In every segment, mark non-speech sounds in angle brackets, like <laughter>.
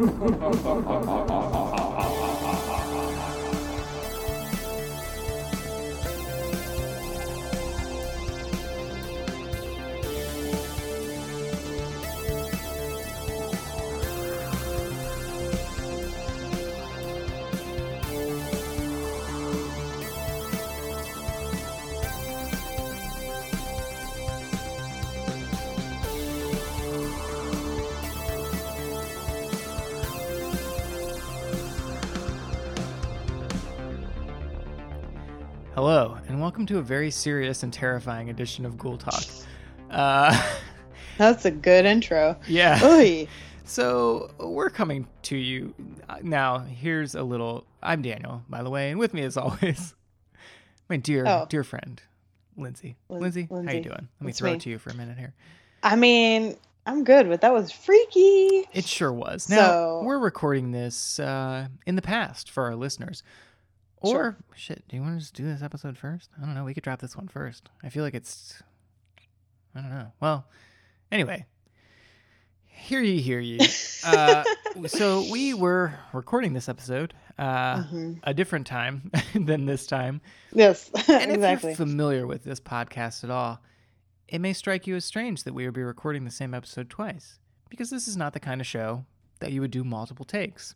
哈哈哈哈哈哈 welcome to a very serious and terrifying edition of Ghoul Talk. Uh, <laughs> That's a good intro. yeah. Oy. So we're coming to you now. Here's a little. I'm Daniel, by the way, and with me, as always, <laughs> my dear, Oh. dear friend, Lindsay. Lin- Lindsay, how you doing? Let me It's throw me. it to you for a minute here. I mean, I'm good, but that was freaky. It sure was. Now So- we're recording this uh, in the past for our listeners. Or Sure. shit, do you want to just do this episode first? I don't know. We could drop this one first. I feel like it's. I don't know. Well, anyway, hear ye, hear ye. <laughs> Uh, so we were recording this episode uh, Mhm. a different time <laughs> than this time. Yes, <laughs> And if you're familiar with this podcast at all, it may strike you as strange that we would be recording the same episode twice, because this is not the kind of show that you would do multiple takes.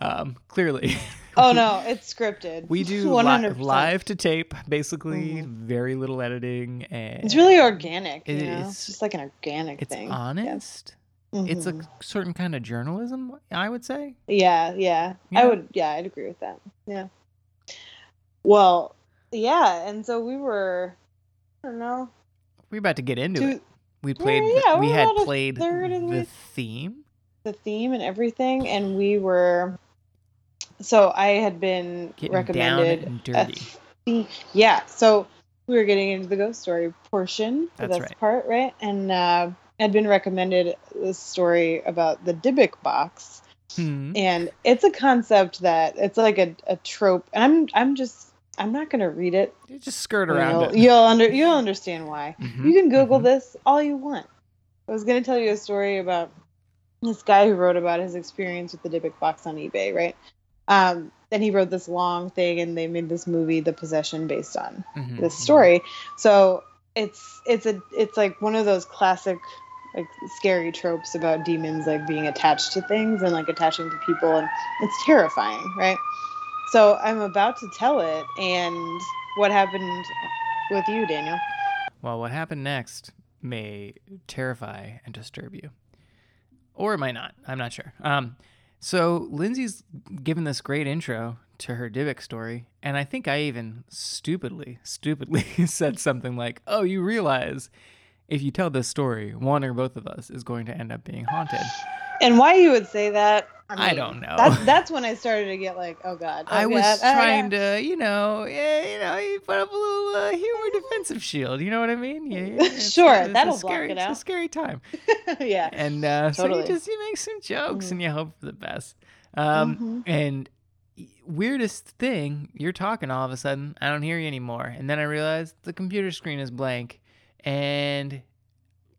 Um, clearly, oh <laughs> no, it's scripted. we do li- live to tape, basically, Mhm. very little editing, and It's really organic. It is- It's just like an organic it's thing. honest. It's a Mhm. certain kind of journalism, I would say. yeah, yeah. Yeah. I would. Yeah, I'd agree with that. Yeah. Well, yeah, and so we were. I don't know. We're about to get into Two, it. We Yeah, played. yeah, we we're had played the theme. the theme and everything, and we were. So I had been Getting recommended down and dirty. theme- yeah, so we were getting into the ghost story portion for That's this right. part, right? And uh, I'd been recommended this story about the Dybbuk box, Hmm. and it's a concept that it's like a, a trope. And I'm I'm just I'm not gonna read it. You just skirt around You'll, it. you'll under you'll understand why. Mhm, You can Google mhm. this all you want. I was going to tell you a story about this guy who wrote about his experience with the Dybbuk box on eBay, right? Um, then he wrote this long thing, and they made this movie, The Possession, based on Mhm, this story. So it's it's a it's like one of those classic like scary tropes about demons like being attached to things and like attaching to people, and it's terrifying, right? So I'm about to tell it, and what happened with you, Daniel? Well, what happened next may terrify and disturb you. Or it might not. I'm not sure. Um, so Lindsay's given this great intro to her Dybbuk story, and I think I even stupidly, stupidly <laughs> said something like, "Oh, you realize if you tell this story, one or both of us is going to end up being haunted." And why you would say that? I don't know. That's, <laughs> that's when I started to get like, oh god. oh I was oh, trying yeah. to, you know, yeah, you know, you put up a little uh, humor defensive shield. You know what I mean? Yeah, <laughs> yeah, it's- Sure, it's that'll block scary, it It's a out. scary time. <laughs> yeah. and uh, so you just you make some jokes Mhm. and you hope for the best. Um, Mhm. And weirdest thing, you're talking all of a sudden, I don't hear you anymore, and then I realize the computer screen is blank, and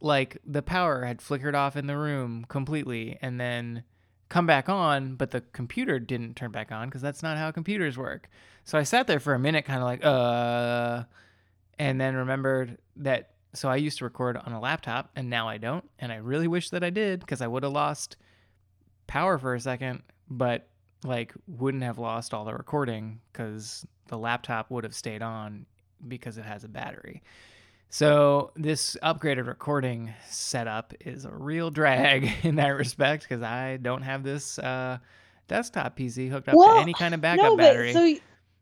like the power had flickered off in the room completely, and then come back on, but the computer didn't turn back on because that's not how computers work. So I sat there for a minute, kind of like, uh, and then remembered that. So I used to record on a laptop, and now I don't, and I really wish that I did because I would have lost power for a second, but like wouldn't have lost all the recording because the laptop would have stayed on because it has a battery. So this upgraded recording setup is a real drag <laughs> in that respect because I don't have this uh, desktop PC hooked up Well, to any kind of backup no, battery. but so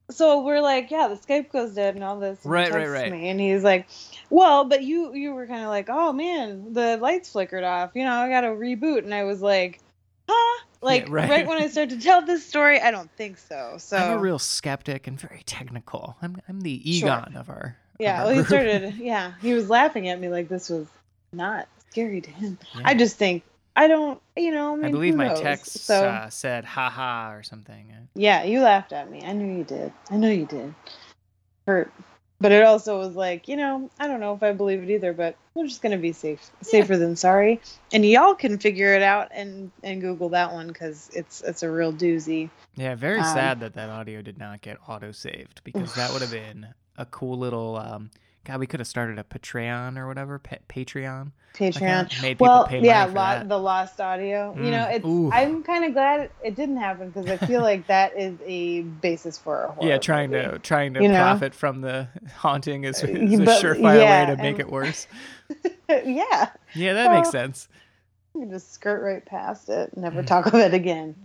so we're like, yeah, the Skype goes dead and all this. and Right, right, right. Me, and he's like, well, but you you were kind of like, oh man, the lights flickered off. You know, I got to reboot, and I was like, huh? Like right. right. when I start to tell this story, I don't think so. So <laughs> I'm a real skeptic and very technical. I'm I'm the Sure. Egon of our yeah. Well, he started. Yeah, he was laughing at me like this was not scary to him. Yeah. I just think I don't. You know, I, mean, I believe my knows? text So uh, said "haha" or something. yeah, you laughed at me. I knew you did. I know you did. For but it also was like, you know, I don't know if I believe it either, but we're just gonna be safe, safer than sorry. And y'all can figure it out and and Google that one because it's it's a real doozy. Yeah, very Um, sad that that audio did not get auto saved because that would have been a cool little. Um, God, we could have started a Patreon or whatever, pa- Patreon. Patreon. Well, pay yeah, lo- the lost audio. You know, Mm, it's. ooh. I'm kind of glad it didn't happen because I feel like that is a basis for a horror. yeah, trying movie. to trying to You know? profit from the <laughs> haunting is, Uh, is a surefire yeah, way to make and- it worse. <laughs> yeah, Yeah, that makes sense. you can just skirt right past it, Mm. never talk of it again.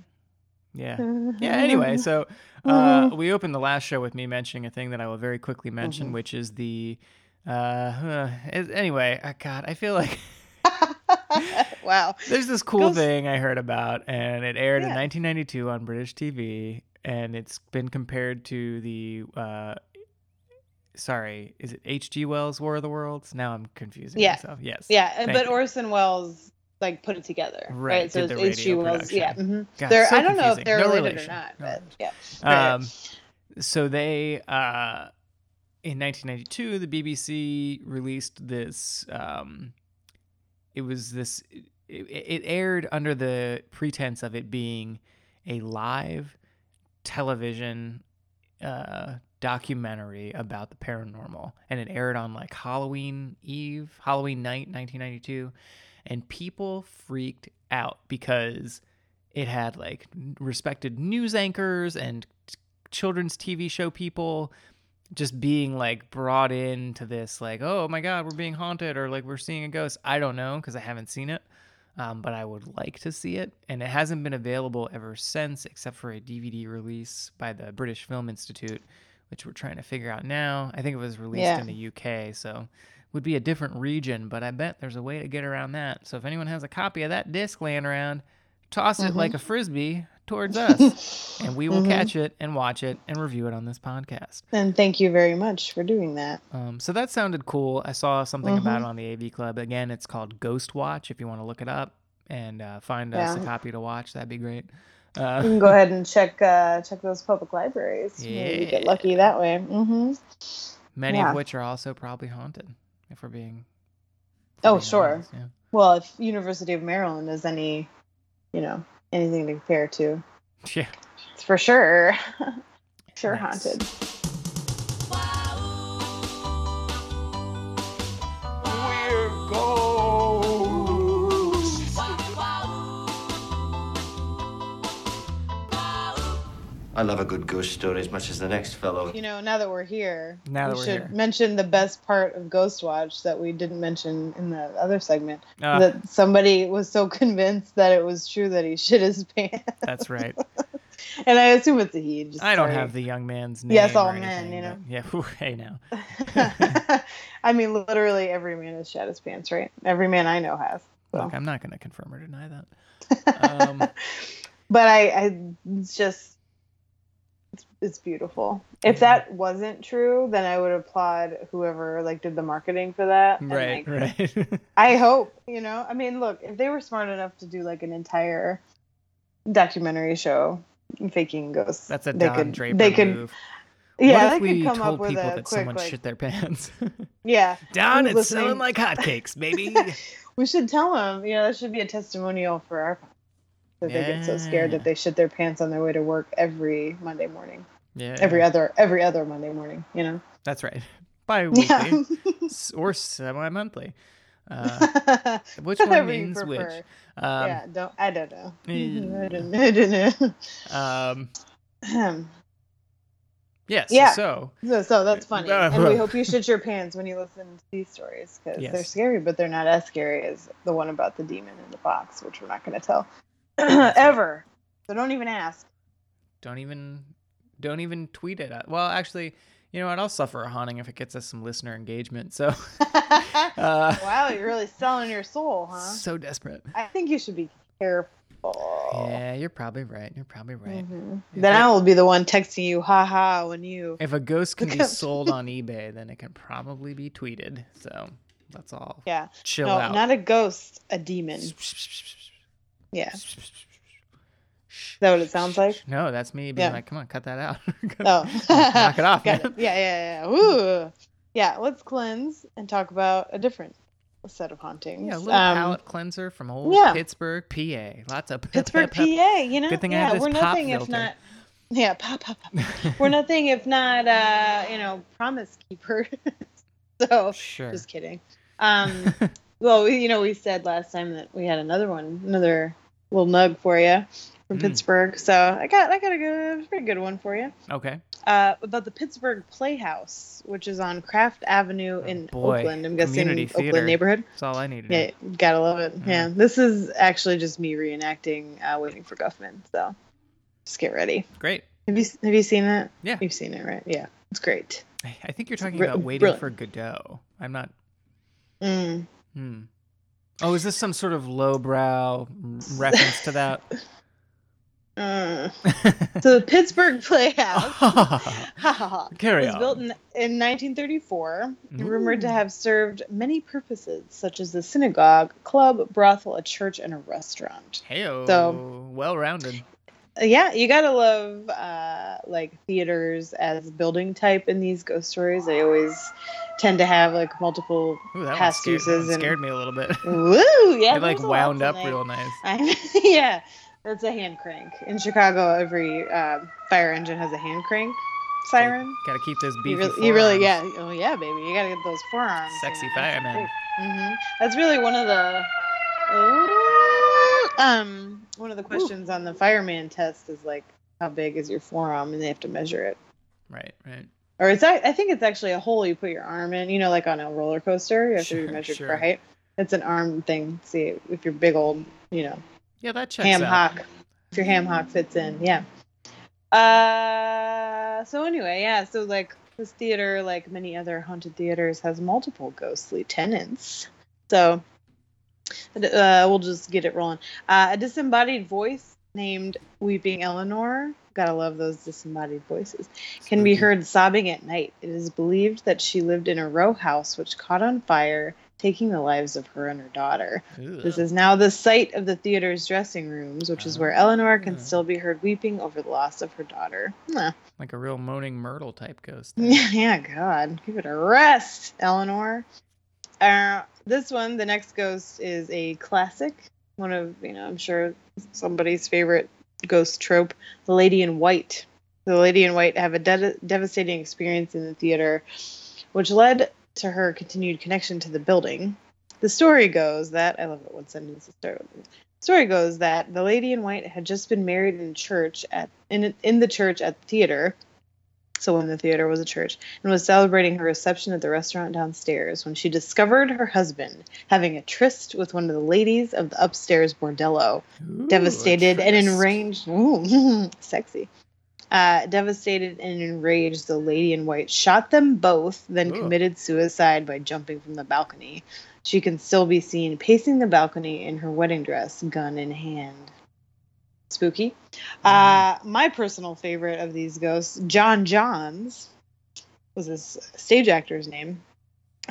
Yeah. <laughs> Yeah. Anyway, so uh, we opened the last show with me mentioning a thing that I will very quickly mention, Mhm. which is the. Uh, uh, anyway, uh, God, I feel like <laughs> wow. <laughs> there's this cool Goes- thing I heard about, and it aired in 1992 on British TV, and it's been compared to the. Uh, sorry, is it H.G. Wells' War of the Worlds? Now I'm confusing Yeah. myself. Yes. Yeah, Thank but you. Orson Welles like put it together, Right, right? So it's H.G. Wells. Yeah, production. hmm God, they're. so I don't know if they're No related relation. or not, No but relation. yeah. Um, so they uh, in 1992, the BBC released this. Um, it was this. It, it aired under the pretense of it being a live television uh, documentary about the paranormal, and it aired on like Halloween Eve, Halloween night, 1992, and people freaked out because it had like respected news anchors and t- children's TV show people just being like brought into this like oh my god we're being haunted or like we're seeing a ghost i don't know because i haven't seen it um, but i would like to see it and it hasn't been available ever since except for a dvd release by the british film institute which we're trying to figure out now i think it was released Yeah. in the uk so would be a different region but i bet there's a way to get around that so if anyone has a copy of that disc laying around toss it Mhm. like a frisbee towards us <laughs> and we will Mhm. catch it and watch it and review it on this podcast And thank you very much for doing that. um, so that sounded cool. I saw something about Mhm. it on the AV Club. Again, it's called Ghost Watch. If you want to look it up and uh, find us a copy to watch, that'd be great. You Uh, can go ahead and check uh, check those public libraries. Maybe you get lucky that way. hmm many yeah. of which are also probably haunted, if we're being. if Oh, we're being sure. honest, yeah. Well, if University of Maryland is any, you know, anything to compare to, <laughs> Yeah. it's for sure. <laughs> sure Nice. haunted. I love a good ghost story as much as the next fellow. You know, now that we're here, Now we that we're should here. mention the best part of Ghost Watch that we didn't mention in the other segment. Ah, that somebody was so convinced that it was true that he shit his <laughs> pants. that's right. <laughs> and I assume it's a he. Just I don't sorry. have the young man's name. Yes, or all men, you know. but- Yeah. whew, hey now. I mean, literally every man has shat his pants, right? Every man I know has. So. Look, I'm not going to confirm or deny that. <laughs> Um, but I, I, it's just, it's, beautiful. If mm-hmm. that wasn't true, then I would applaud whoever like did the marketing for that. and, right. like, Right. <laughs> I hope, you know. I mean, look, if they were smart enough to do like an entire documentary show faking ghosts, That's a they Don could, Draper they could, move. yeah, what if they we could come told up with people a that quick someone like, shit their pants? <laughs> yeah. Don, it's selling listening? like hotcakes, baby. <laughs> We should tell them, you know, that should be a testimonial for our that they get so scared that they shit their pants on their way to work every Monday morning, yeah, every other every other Monday morning, you know. That's right. <laughs> Bi-weekly Yeah. <laughs> or semi-monthly. Uh, <laughs> which one means which? Um, yeah, don't I don't know. I don't, I don't um, know. <clears throat> yes. Yeah. So so, so that's funny, Uh, and we hope you shit your pants when you listen to these stories because Yes. they're scary, but they're not as scary as the one about the demon in the box, which we're not going to tell <clears throat> ever. So don't even ask. don't even don't even tweet it. At, well, actually, you know what? I'll suffer a haunting if it gets us some listener engagement. So, <laughs> uh, wow, you're really selling your soul, huh? so desperate. I think you should be careful. Yeah, you're probably right. You're probably right. Mhm. Then I will be the one texting you, haha, when you. If a ghost can be <laughs> sold on eBay, then it can probably be tweeted. So that's all. Yeah. Chill no, out. not a ghost, a demon. Yeah. Is that what it sounds like? No, that's me being Yeah. like, come on, cut that out. <laughs> Oh. Knock it <laughs> off, it. Yeah, yeah, yeah. Ooh. yeah, let's cleanse and talk about a different set of hauntings. Yeah, a little Um, palate cleanser from old yeah. Pittsburgh, PA. Lots of Pittsburgh, PA. You know, Good thing I have this we're pop nothing if not. Yeah, pop, pop, pop. we're <laughs> nothing if not, uh, you know, promise keepers. so, Sure. just kidding. Um, well, you know, we said last time that we had another one, another little nug for you from Mm. Pittsburgh. So I got, I got a good, pretty good one for you. Okay. Uh, about the Pittsburgh Playhouse, which is on Craft Avenue in Oh, boy. Oakland. I'm guessing Community theater. Oakland neighborhood. That's all I needed. Yeah, gotta love it. Yeah. Yeah, this is actually just me reenacting uh, Waiting for Guffman. So just get ready. Great. Have you have you seen that? Yeah. you've seen it, right? Yeah, it's great. I think you're talking about waiting brilliant. for Godot. I'm not. Mm. Hmm. Oh, is this some sort of lowbrow reference to that? <laughs> <laughs> Uh. So the Pittsburgh Playhouse. <laughs> <laughs> Carry was on. built in, in 1934 and rumored to have served many purposes, such as a synagogue, club, brothel, a church, and a restaurant. Heyo. So- well rounded. Uh, yeah, you gotta love uh, like theaters as building type in these ghost stories. They always tend to have like multiple Ooh, that past scared, uses one and scared me a little bit. woo, yeah, it like wound up there. real nice. I, yeah, that's a hand crank. In Chicago, every uh, fire engine has a hand crank siren. Got to keep those beefy You really, you really, yeah, oh yeah, baby, you gotta get those forearms. Sexy fireman. hmm That's really one of the um one of the questions on the fireman test is like how big is your forearm, and they have to measure it. Right, right. Or it's I think it's actually a hole you put your arm in. You know, like on a roller coaster, you have to be measured sure. for height. It's an arm thing. See if you're big old, you know, Yeah, that checks ham out. hock. If your ham hock fits in, yeah. Uh, so anyway, yeah. So like this theater, like many other haunted theaters, has multiple ghostly tenants. So uh, we'll just get it rolling. Uh, a disembodied voice named Weeping Eleanor. Gotta love those disembodied voices. Can be heard sobbing at night. It is believed that she lived in a row house which caught on fire, taking the lives of her and her daughter. This is now the site of the theater's dressing rooms, which is where Eleanor can still be heard weeping over the loss of her daughter. Huh. like a real moaning Myrtle type ghost. <laughs> Yeah, yeah, God, give it a rest, Eleanor. Uh, this one, the next ghost, is a classic. One of you know, I'm sure somebody's favorite ghost trope, the Lady in White. The Lady in White have a de- devastating experience in the theater, which led to her continued connection to the building. The story goes that I love it one sentence to start with. The story goes that the Lady in White had just been married in church at in in the church at the theater. So when the theater was a church, and was celebrating her reception at the restaurant downstairs when she discovered her husband having a tryst with one of the ladies of the upstairs bordello Ooh, devastated and enraged. <laughs> Ooh, <laughs> sexy. Uh, devastated and enraged, the lady in white shot them both, then Ooh. committed suicide by jumping from the balcony. She can still be seen pacing the balcony in her wedding dress, gun in hand. Spooky. Uh, my personal favorite of these ghosts, John Johns, was his stage actor's name.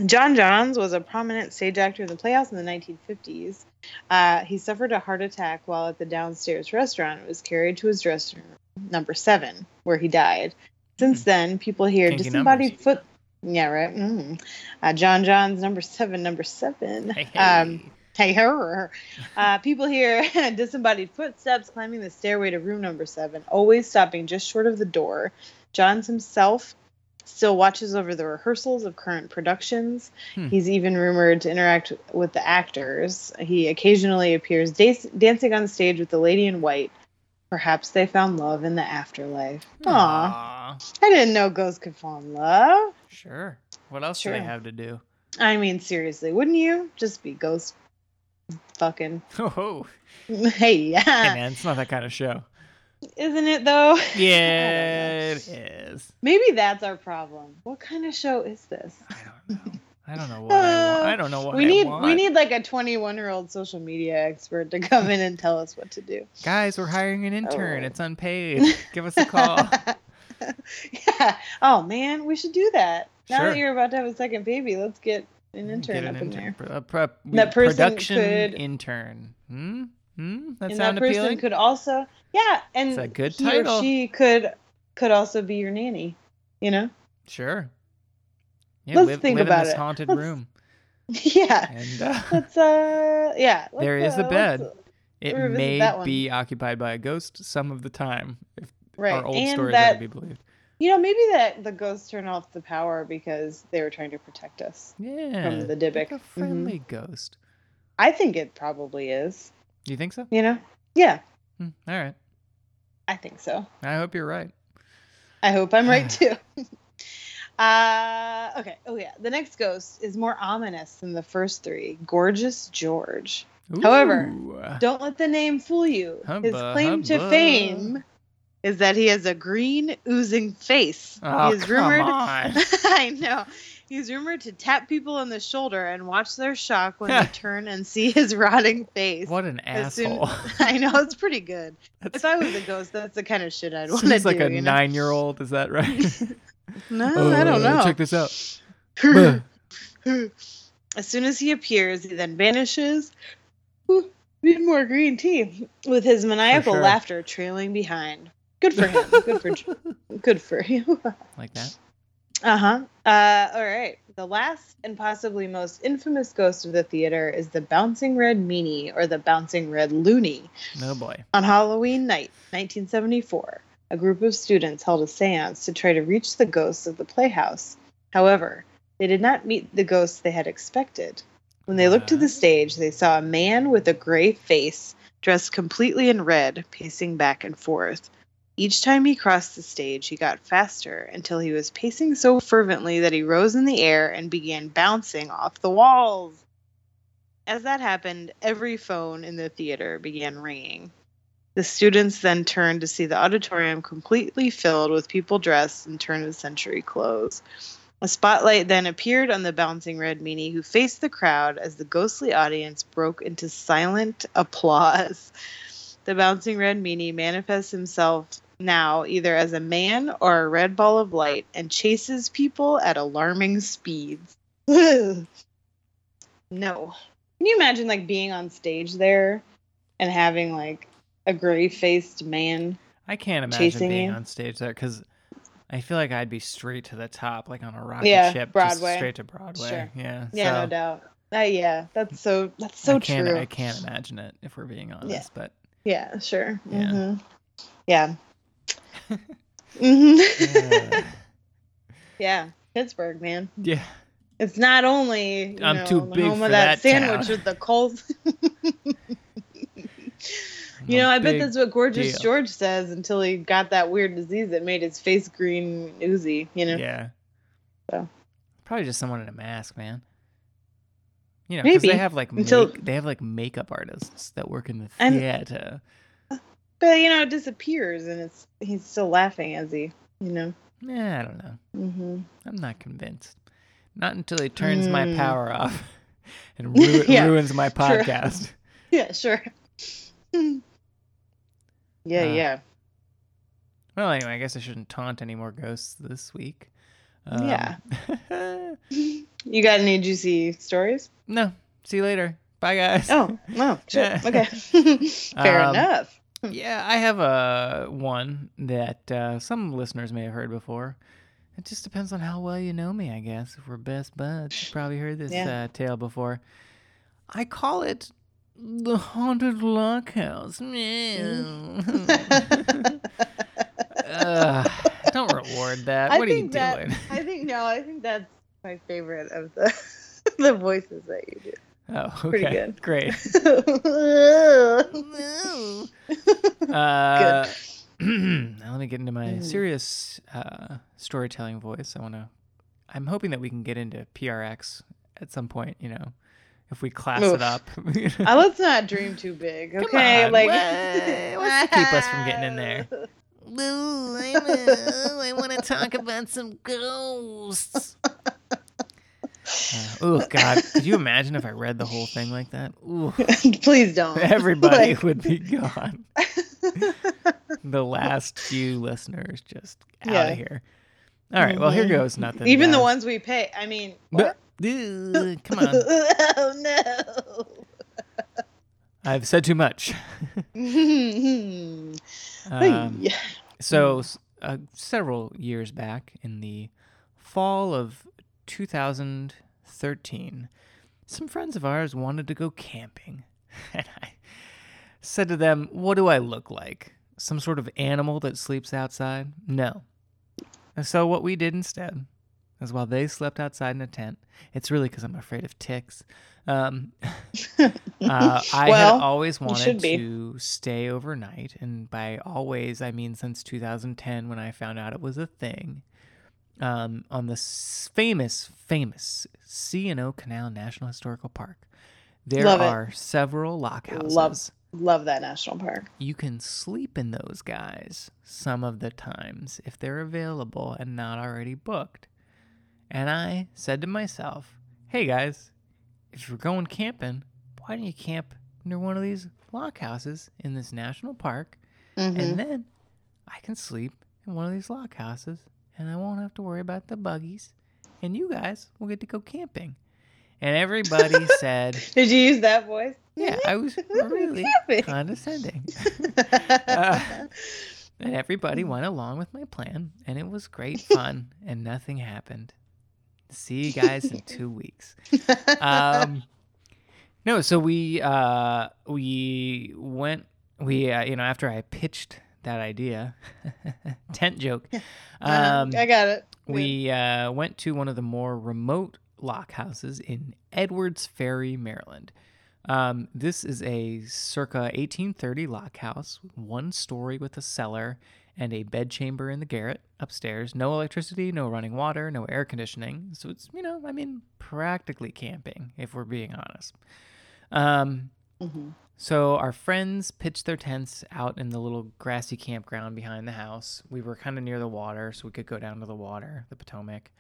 John Johns was a prominent stage actor in the Playhouse in the 1950s. Uh, he suffered a heart attack while at the downstairs restaurant and was carried to his dressing room, number seven, where he died. Since Hmm. then, people hear Kinky disembodied numbers. foot. Yeah, right. Mm. Uh, John Johns, number seven, number seven. Hey, Um, hey. Hey, her. Uh, people hear <laughs> disembodied footsteps climbing the stairway to room number seven, always stopping just short of the door. Johns himself still watches over the rehearsals of current productions. Hmm. He's even rumored to interact with the actors. He occasionally appears da- dancing on stage with the lady in white. Perhaps they found love in the afterlife. Hmm. Aww. Aw. I didn't know ghosts could fall in love. Sure. What else do they have to do? I mean, seriously, wouldn't you? Just be ghost fucking. <laughs> Oh, Hey, yeah. hey man, it's not that kind of show. Isn't it though? <laughs> Yeah, it is. Maybe that's our problem. What kind of show is this? I don't know. I don't know what I want. I don't know what we I need want. we need like a 21 year old social media expert to come in and tell us what to do. Guys, we're hiring an intern. Oh. It's unpaid. <laughs> Give us a call. yeah. Oh man, we should do that. Now Sure. that you're about to have a second baby, let's get an intern Get an up in intern. there. Pro- uh, pro- That person production could- intern. Hmm? Hmm? That and sound that person appealing? could also yeah, and It's a good title. she could could also be your nanny. You know? Sure. Yeah, Let's live, think live about in this it. haunted Let's- room. <laughs> yeah. And uh, <laughs> Let's uh yeah. <laughs> Let's, There is a uh, bed. it may be occupied by a ghost some of the time, if right. our old and stories are to be believed. you know maybe that the ghosts turned off the power because they were trying to protect us Yeah. from the Dybbuk. Like a friendly ghost. I think it probably is. You think so? You know? Yeah, Hmm, all right. I think so. I hope you're right. I hope I'm right <sighs> too. Uh, okay. Oh yeah. The next ghost is more ominous than the first three. Gorgeous George. However, Don't let the name fool you. His Hubba, claim to fame is that he has a green oozing face. Oh, he is come rumored. on. <laughs> I know. He's rumored to tap people on the shoulder and watch their shock when they <laughs> turn and see his rotting face. What an As soon- asshole. <laughs> I know it's pretty good. That's, If I was a ghost, that's the kind of shit I'd want to do. like a you know? nine-year-old. Is that right? No, I don't Uh, know. Check this out. <laughs> As soon as he appears, he then vanishes. Need more green tea with his maniacal sure. laughter trailing behind. Good for him. Good for <laughs> good for you. like that. uh-huh. Uh all right. The last and possibly most infamous ghost of the theater is the bouncing red meanie or the bouncing red loony. No boy. On Halloween night, 1974, a group of students held a seance to try to reach the ghosts of the playhouse. However, they did not meet the ghosts they had expected. When they looked to the stage, they saw a man with a gray face, dressed completely in red, pacing back and forth. Each time he crossed the stage, he got faster until he was pacing so fervently that he rose in the air and began bouncing off the walls. As that happened, every phone in the theater began ringing. The students then turned to see the auditorium completely filled with people dressed in turn of the century clothes. A spotlight then appeared on the bouncing red meanie, who faced the crowd as the ghostly audience broke into silent applause. The bouncing red meanie manifests himself now either as a man or a red ball of light and chases people at alarming speeds. <laughs> no. Can you imagine like being on stage there and having like a gray faced man? I can't imagine being you? on stage there because I feel like I'd be straight to the top, like on a rocket Yeah, ship, Broadway. straight to Broadway. Sure. Yeah. Yeah, no doubt. Uh, yeah, that's so that's so I true. I can't imagine it if we're being honest, but Yeah, sure. Yeah. hmm Yeah. <laughs> <laughs> hmm uh, yeah, Pittsburgh, man. yeah. It's not only you I'm know, too the big home for of that, that sandwich town. with the cold. <laughs> you know, I bet that's what Gorgeous deal. George says until he got that weird disease that made his face green oozy. You know, Yeah. So. Probably just someone in a mask, man. You know, because they have like until- make, they have like makeup artists that work in the And- theater. but you know, it disappears and it's he's still laughing as he, you know. Yeah, I don't know. hmm I'm not convinced. Not until he turns my Mm. power off <laughs> and <laughs> ru- Yeah, ruins my podcast. <laughs> Yeah, sure. Yeah, Uh, yeah. Well, anyway, I guess I shouldn't taunt any more ghosts this week. Um, Yeah. <laughs> You got any juicy stories? no. See you later. Bye, guys. Oh, no, sure. <laughs> Okay. <laughs> Fair Um, enough. Yeah, I have a one that uh, some listeners may have heard before. It just depends on how well you know me, I guess. If we're best buds, you've probably heard this Yeah. uh, tale before. I call it the haunted lock house. uh, <laughs> don't reward that. I what are you that- doing? I think no, I think that's my favorite of the <laughs> the voices that you do. Oh, okay. pretty good. Great. <laughs> Good. Uh, <clears throat> now let me get into my Mm. serious uh, storytelling voice. I want to. I'm hoping that we can get into PRX at some point. You know, if we class Oof. it up. <laughs> Uh, let's not dream too big, Come okay? on, like, what- <laughs> what's to keep us from getting in there? <laughs> Ooh, I'm, uh, I want to talk about some ghosts. Uh, oh God! Could you imagine if I read the whole thing like that? Ooh, Please don't. everybody Like- would be gone. the last few listeners just out Yeah. of here. All right, well here Mhm. goes nothing. Even the ones we pay. I mean, But- Come on, <laughs> oh no. I've said too much. <laughs> um, so uh, several years back in the fall of 2013, some friends of ours wanted to go camping. <laughs> And I said to them, What do I look like? Some sort of animal that sleeps outside? No. And so what we did instead is while they slept outside in a tent, it's really because I'm afraid of ticks. Um, <laughs> uh, I Well, had always wanted to stay overnight, and by always I mean since 2010 when I found out it was a thing. Um, on the famous, famous C&O Canal National Historical Park, there Love it. are several lock houses Love love that national park. you can sleep in those guys some of the times if they're available and not already booked. And I said to myself, hey guys, if you're going camping, why don't you camp near one of these lock houses in this national park? Mhm. And then I can sleep in one of these lock houses and I won't have to worry about the buggies. And you guys will get to go camping. And everybody <laughs> said, Did you use that voice? yeah, I was <laughs> really condescending. <laughs> Uh, and everybody went along with my plan, and it was great fun, and nothing happened. See you guys in two <laughs> weeks. Um, no, so we uh, we went. We uh, you know after I pitched that idea, <laughs> tent joke. Um, I got it. we uh, went to one of the more remote lock houses in Edwards Ferry, Maryland. Um, this is a circa 1830 lock house, one story with a cellar and a bedchamber in the garret upstairs. No electricity, no running water, no air conditioning. So it's, you know, I mean, practically camping, if we're being honest. Um, Mhm. so our friends pitched their tents out in the little grassy campground behind the house. We were kind of near the water, so we could go down to the water, the Potomac.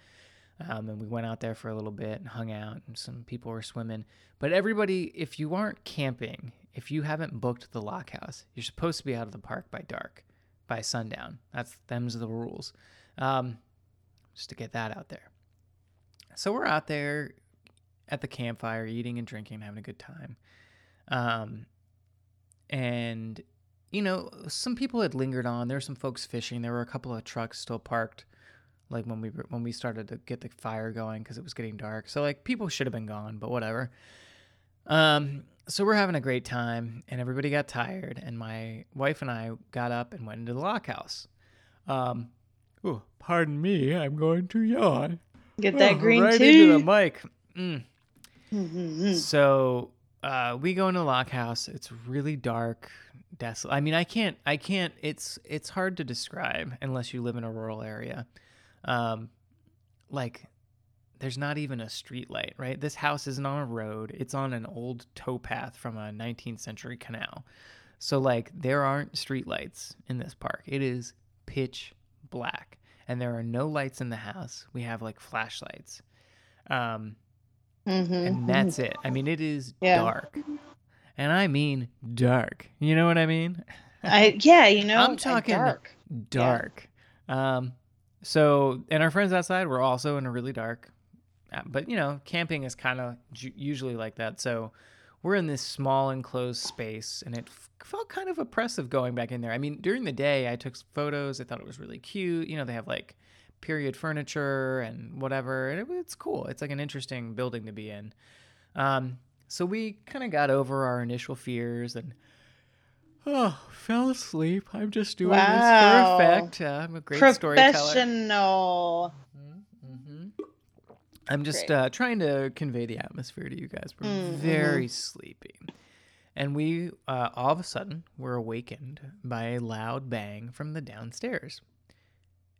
Um, and we went out there for a little bit and hung out, and some people were swimming. But everybody, if you aren't camping, if you haven't booked the lock house, you're supposed to be out of the park by dark, by sundown. That's them's the rules. Um, just to get that out there. So we're out there at the campfire, eating and drinking, having a good time. Um, and you know, some people had lingered on. There were some folks fishing. There were a couple of trucks still parked, like when we when we started to get the fire going because it was getting dark. So like people should have been gone, but whatever. Um, so we're having a great time, and everybody got tired, and my wife and I got up and went into the lock house. Um, oh, pardon me, I'm going to yawn. Get that Oh, green right tea. into the mic. Mm. So uh, we go into the lock house. It's really dark, desolate. I mean, I can't, I can't. It's it's hard to describe unless you live in a rural area. Um, like there's not even a street light, right? This house isn't on a road. It's on an old towpath from a 19th century canal. So like there aren't street lights in this park. It is pitch black. And there are no lights in the house. We have like flashlights. Um, Mhm. and that's it. I mean, it is Yeah. dark, and I mean dark. You know what I mean? I yeah, you know, I'm talking dark. Dark. Um, so and our friends outside were also in a really dark, but you know, camping is kind of usually like that. So we're in this small enclosed space, and it f- felt kind of oppressive going back in there. I mean, during the day, I took photos. I thought it was really cute. You know, they have like period furniture and whatever. And it, it's cool. It's like an interesting building to be in. Um, so we kind of got over our initial fears and oh, fell asleep. I'm just doing Wow. this for effect. Uh, I'm a great storyteller. Professional. I'm just uh, trying to convey the atmosphere to you guys. We're Mm, very sleepy. And we, uh, all of a sudden, were awakened by a loud bang from the downstairs.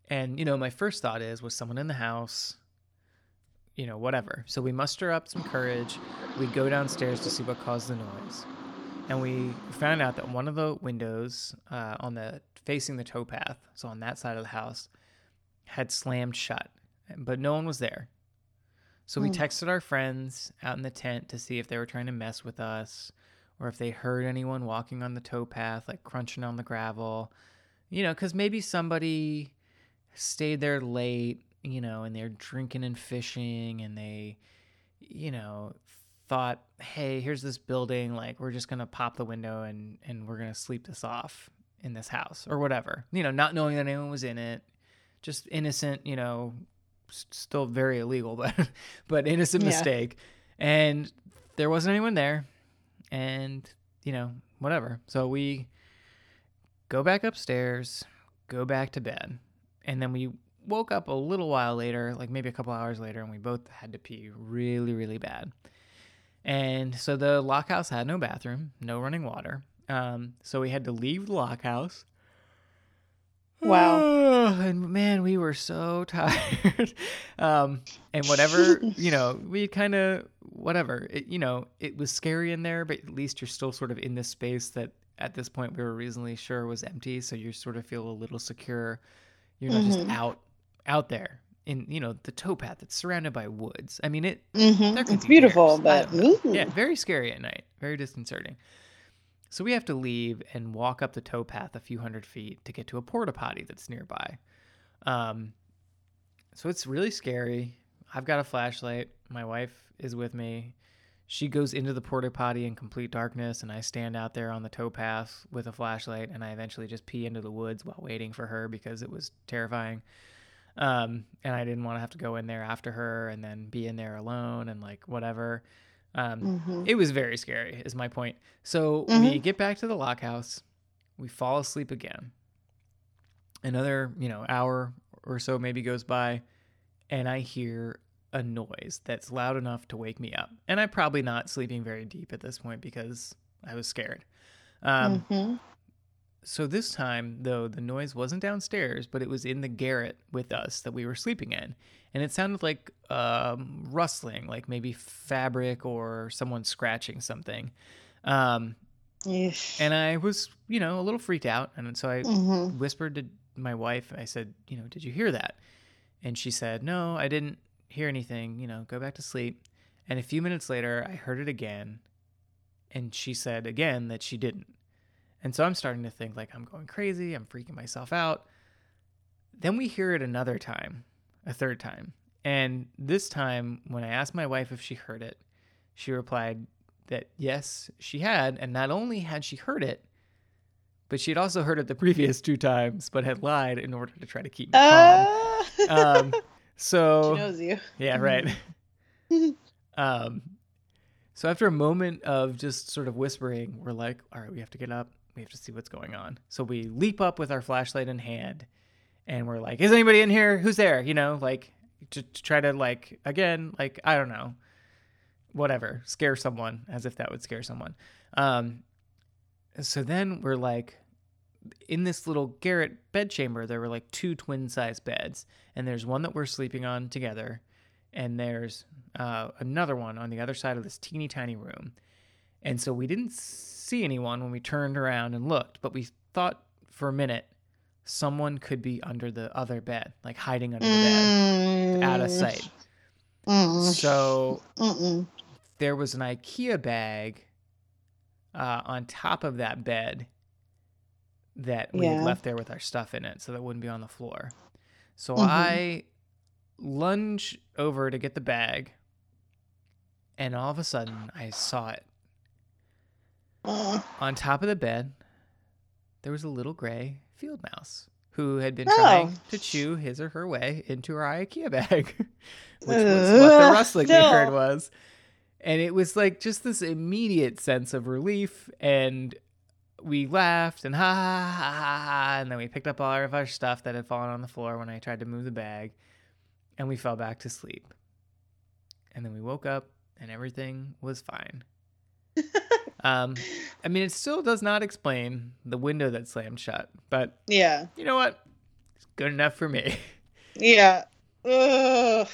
And, you know, my first thought is, was someone in the house? You know, whatever. So we muster up some courage. We go downstairs to see what caused the noise. And we found out that one of the windows uh, on the facing the towpath, so on that side of the house, had slammed shut, but no one was there. So we Hmm. texted our friends out in the tent to see if they were trying to mess with us or if they heard anyone walking on the towpath, like crunching on the gravel. You know, because maybe somebody stayed there late, you know, and they're drinking and fishing and they, you know, thought, hey, here's this building. Like, we're just going to pop the window and, and we're going to sleep this off in this house or whatever. You know, not knowing that anyone was in it, just innocent, you know, still very illegal, <laughs> but but innocent Yeah. mistake. And there wasn't anyone there, and you know whatever. So we go back upstairs, go back to bed, and then we woke up a little while later, like maybe a couple hours later, and we both had to pee really really bad. And so the lock house had no bathroom, no running water. Um, so we had to leave the lock Wow. and man, we were so <laughs> tired. um, and whatever, you know, we kind of, whatever, it, you know, it was scary in there, but at least you're still sort of in this space that at this point we were reasonably sure was empty. So you sort of feel a little secure. You're not just Mhm. out, out there in, you know, the towpath that's surrounded by woods. I mean, it, Mhm. It's be beautiful, bears. But don't know. ooh. yeah, very scary at night, very disconcerting. So we have to leave and walk up the towpath a few hundred feet to get to a porta potty that's nearby. Um, so it's really scary. I've got a flashlight. My wife is with me. She goes into the porta potty in complete darkness, and I stand out there on the towpath with a flashlight, and I eventually just pee into the woods while waiting for her because it was terrifying. Um, and I didn't want to have to go in there after her and then be in there alone and like whatever. Um, Mhm. it was very scary, is my point. So we Mhm. get back to the lock house, we fall asleep again. Another, you know, hour or so maybe goes by, and I hear a noise that's loud enough to wake me up. And I'm probably not sleeping very deep at this point because I was scared. Um, Mhm. So this time, though, the noise wasn't downstairs, but it was in the garret with us that we were sleeping in. And it sounded like um, rustling, like maybe fabric or someone scratching something. Um, and I was, you know, a little freaked out. And so I Mhm. whispered to my wife, I said, you know, did you hear that? And she said, no, I didn't hear anything. You know, go back to sleep. And a few minutes later, I heard it again. And she said again that she didn't. And so I'm starting to think like I'm going crazy. I'm freaking myself out. Then we hear it another time, a third time. And this time, when I asked my wife if she heard it, she replied that yes, she had. And not only had she heard it, but she had also heard it the <laughs> previous two times, but had lied in order to try to keep me calm. Uh, <laughs> Um, so she knows you. yeah, <laughs> right. um, so after a moment of just sort of whispering, we're like, all right, we have to get up. We have to see what's going on. So we leap up with our flashlight in hand, and we're like, is anybody in here? Who's there? You know, like to, to try to like again, like I don't know, whatever, scare someone as if that would scare someone. Um, so then we're like, in this little garret bedchamber, there were like two twin size beds, and there's one that we're sleeping on together, and there's uh, another one on the other side of this teeny tiny room. And so we didn't see anyone when we turned around and looked, but we thought for a minute someone could be under the other bed, like hiding under the bed, out of sight. Mm. So Mm-mm. there was an IKEA bag uh, on top of that bed that we had left there with our stuff in it, so that it wouldn't be on the floor. So Mhm. I lunge over to get the bag, and all of a sudden I saw it <sighs> on top of the bed. There was a little gray field mouse who had been Oh. trying to chew his or her way into our IKEA bag, <laughs> which was <laughs> what the rustling we heard was. And it was like just this immediate sense of relief. And we laughed and ha ha ha ha ha. And then we picked up all of our stuff that had fallen on the floor when I tried to move the bag. And we fell back to sleep. And then we woke up and everything was fine. <laughs> um, I mean, it still does not explain the window that slammed shut, but yeah. you know what? It's good enough for me. Yeah. Ugh.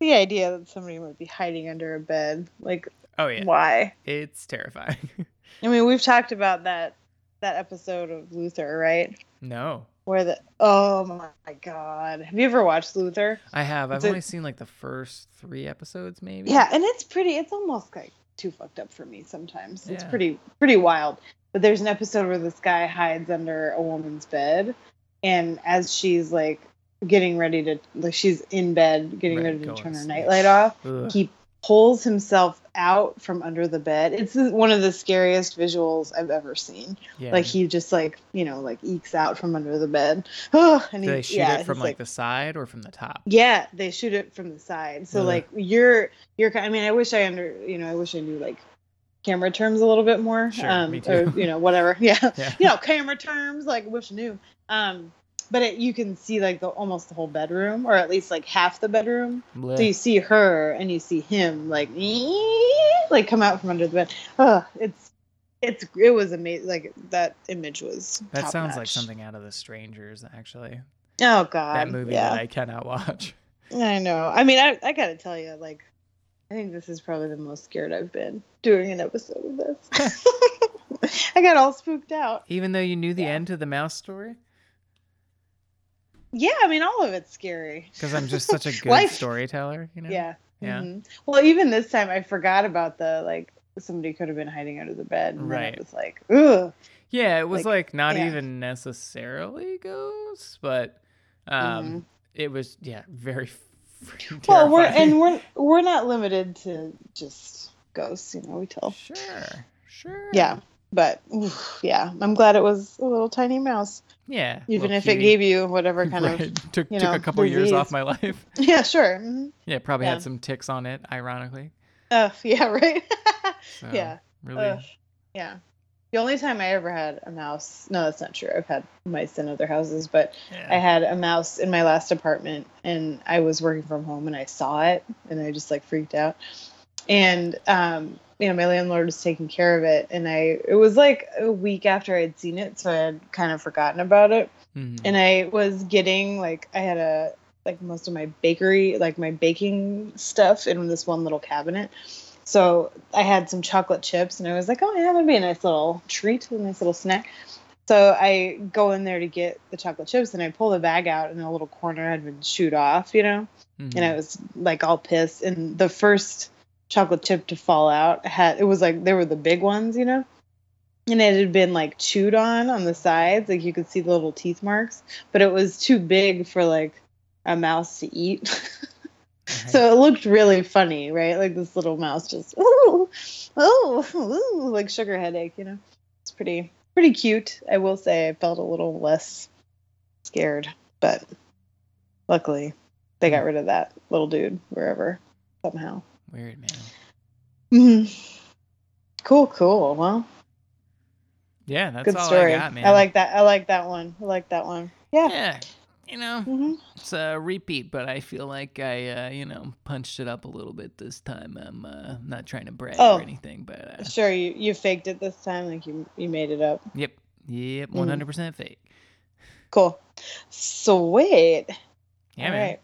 The idea that somebody might be hiding under a bed, like, Oh yeah, why? it's terrifying. <laughs> I mean, we've talked about that that episode of Luther, right? no, Where the oh my god, have you ever watched Luther? I have. I've It's a- only seen like the first three episodes, maybe. Yeah, and it's pretty. It's almost like too fucked up for me sometimes. It's pretty pretty wild. But there's an episode where this guy hides under a woman's bed, and as she's like getting ready to, like she's in bed getting Ready to turn her nightlight off, Ugh. he pulls himself out from under the bed. It's one of the scariest visuals I've ever seen. Yeah. Like he just like you know like ekes out from under the bed. Oh, <sighs> and Do he, they shoot yeah, it from he's like, the side or from the top? yeah, they shoot it from the side. So Ugh. like you're you're I mean I wish I under you know I wish I knew like camera terms a little bit more. Sure, um me or too. you know whatever. <laughs> Yeah. Yeah. you know camera terms like wish I knew. Um but it, you can see like the almost the whole bedroom or at least like half the bedroom. Blech. So you see her and you see him like <laughs> like come out from under the bed. Oh, it's it's it was amazing. Like that image was. that sounds like something out of The Strangers, actually. Oh god, that movie yeah. that I cannot watch. <laughs> I know. I mean, I, I gotta tell you, like, I think this is probably the most scared I've been doing an episode of this. <laughs> I got all spooked out. Even though you knew the Yeah. end to the mouse story? Yeah, I mean, all of it's scary. Because I'm just such a <laughs> good Life. storyteller, you know? Yeah. Yeah. mhm. Well, even this time, I forgot about the like somebody could have been hiding under the bed. And Right. It was like, ugh. Yeah, it was Like, like, not yeah. even necessarily ghosts, but um Mhm. it was yeah, very freaking Well, we're and we're <laughs> we're not limited to just ghosts. You know, we tell. Sure. Sure. Yeah. But oof, yeah, I'm glad it was a little tiny mouse, Yeah. even if it gave you whatever <laughs> kind Right. of. took you took a couple years off my life. <laughs> Yeah, sure. mhm. Yeah, probably Yeah. had some ticks on it, ironically. Uh, <laughs> yeah, right. So yeah, really Ugh. yeah. The only time I ever had a mouse. No, that's not true. I've had mice in other houses, but yeah. I had a mouse in my last apartment, and I was working from home, and I saw it, and I just like freaked out. And um, you know, my landlord was taking care of it, and I. It was like a week after I'd seen it, so I had kind of forgotten about it. Mhm. and I was getting like I had a like most of my bakery like my baking stuff in this one little cabinet. So I had some chocolate chips and I was like, oh yeah, that'd be a nice little treat, a nice little snack. So I go in there to get the chocolate chips and I pull the bag out and a little corner had been chewed off, you know, Mhm. and I was like all pissed. And the first chocolate chip to fall out had it was like they were the big ones, you know, and it had been like chewed on on the sides, like you could see the little teeth marks, but it was too big for like a mouse to eat. Right. <laughs> Uh-huh. so it looked really funny, right? Like this little mouse just ooh, oh, ooh, like sugar headache, you know. It's pretty pretty cute. I will say I felt a little less scared, but luckily they got hmm. rid of that little dude wherever somehow. Weird man. Mhm. Cool, cool. Well, Yeah, that's good all story. I got, man. I like that. I like that one. I like that one. Yeah. Yeah. You know, hmm it's a repeat, but I feel like I, uh, you know, punched it up a little bit this time. I'm uh, not trying to brag Oh. or anything, but uh, Sure, you, you faked it this time, like you you made it up. yep, yep, Mm. 100% fake. Cool. Sweet. Yeah, All man. right.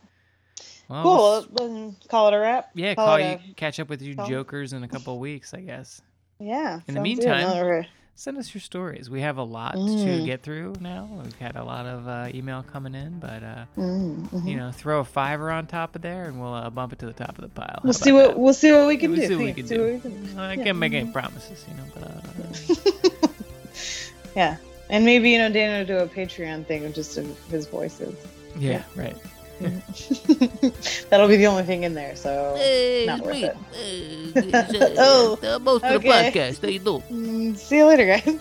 Well, Cool. we'll call it a wrap. yeah, call call you, catch up with you call- jokers in a couple weeks, I guess. Yeah. In the meantime- Another- Send us your stories. We have a lot to Mm. get through now. We've had a lot of uh, email coming in, but uh, Mm, mhm. you know, throw a fiver on top of there, and we'll uh, bump it to the top of the pile. How We'll see what that? we'll see what we can we'll do. see what we can see do. what we can do. I can't make any promises, you know, but uh, <laughs> <laughs> Yeah. And maybe you know Dana will do a Patreon thing of just his voices. yeah, right. <laughs> That'll be the only thing in there, so not worth it. <laughs> oh, most of the okay. podcast, they do. Mm, see you later, guys.